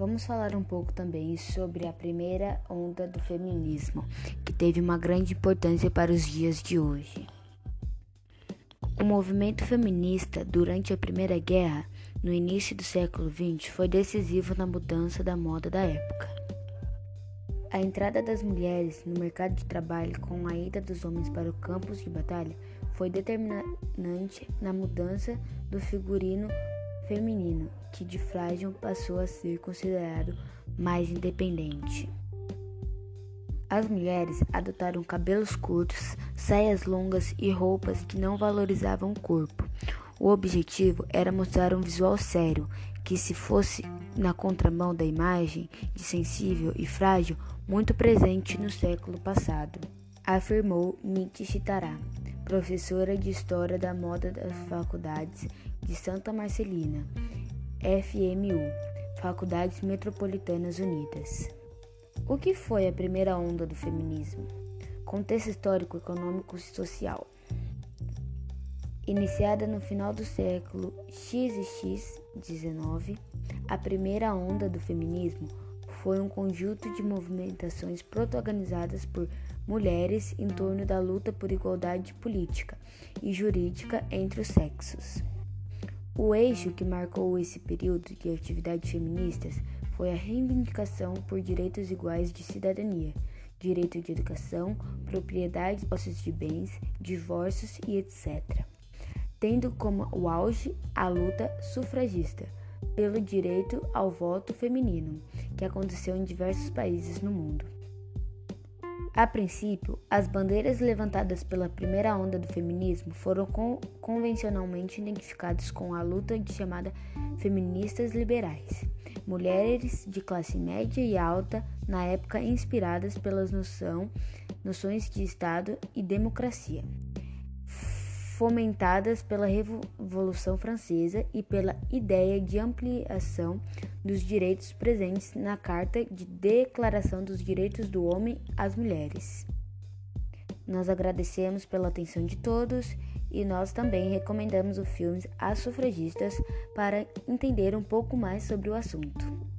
Vamos falar um pouco também sobre a primeira onda do feminismo, que teve uma grande importância para os dias de hoje. O movimento feminista durante a Primeira Guerra, no início do século XX, foi decisivo na mudança da moda da época. A entrada das mulheres no mercado de trabalho com a ida dos homens para o campos de batalha foi determinante na mudança do figurino feminino, que de frágil passou a ser considerado mais independente. As mulheres adotaram cabelos curtos, saias longas e roupas que não valorizavam o corpo. O objetivo era mostrar um visual sério, que se fosse na contramão da imagem de sensível e frágil muito presente no século passado, afirmou Nietzsche Chitará, professora de História da Moda das Faculdades de Santa Marcelina, FMU, Faculdades Metropolitanas Unidas. O que foi a primeira onda do feminismo? Contexto histórico, econômico e social. Iniciada no final do século XX-XIX, a primeira onda do feminismo foi um conjunto de movimentações protagonizadas por mulheres em torno da luta por igualdade política e jurídica entre os sexos. O eixo que marcou esse período de atividades feministas foi a reivindicação por direitos iguais de cidadania, direito de educação, propriedade, posses de bens, divórcios e etc. Tendo como o auge a luta sufragista pelo direito ao voto feminino, que aconteceu em diversos países no mundo. A princípio, as bandeiras levantadas pela primeira onda do feminismo foram convencionalmente identificadas com a luta de chamada feministas liberais mulheres de classe média e alta, na época inspiradas pelas noção, noções de Estado e democracia, fomentadas pela Revolução Francesa e pela ideia de ampliação dos direitos presentes na Carta de Declaração dos Direitos do Homem às Mulheres. Nós agradecemos pela atenção de todos e nós também recomendamos o filme As Sufragistas para entender um pouco mais sobre o assunto.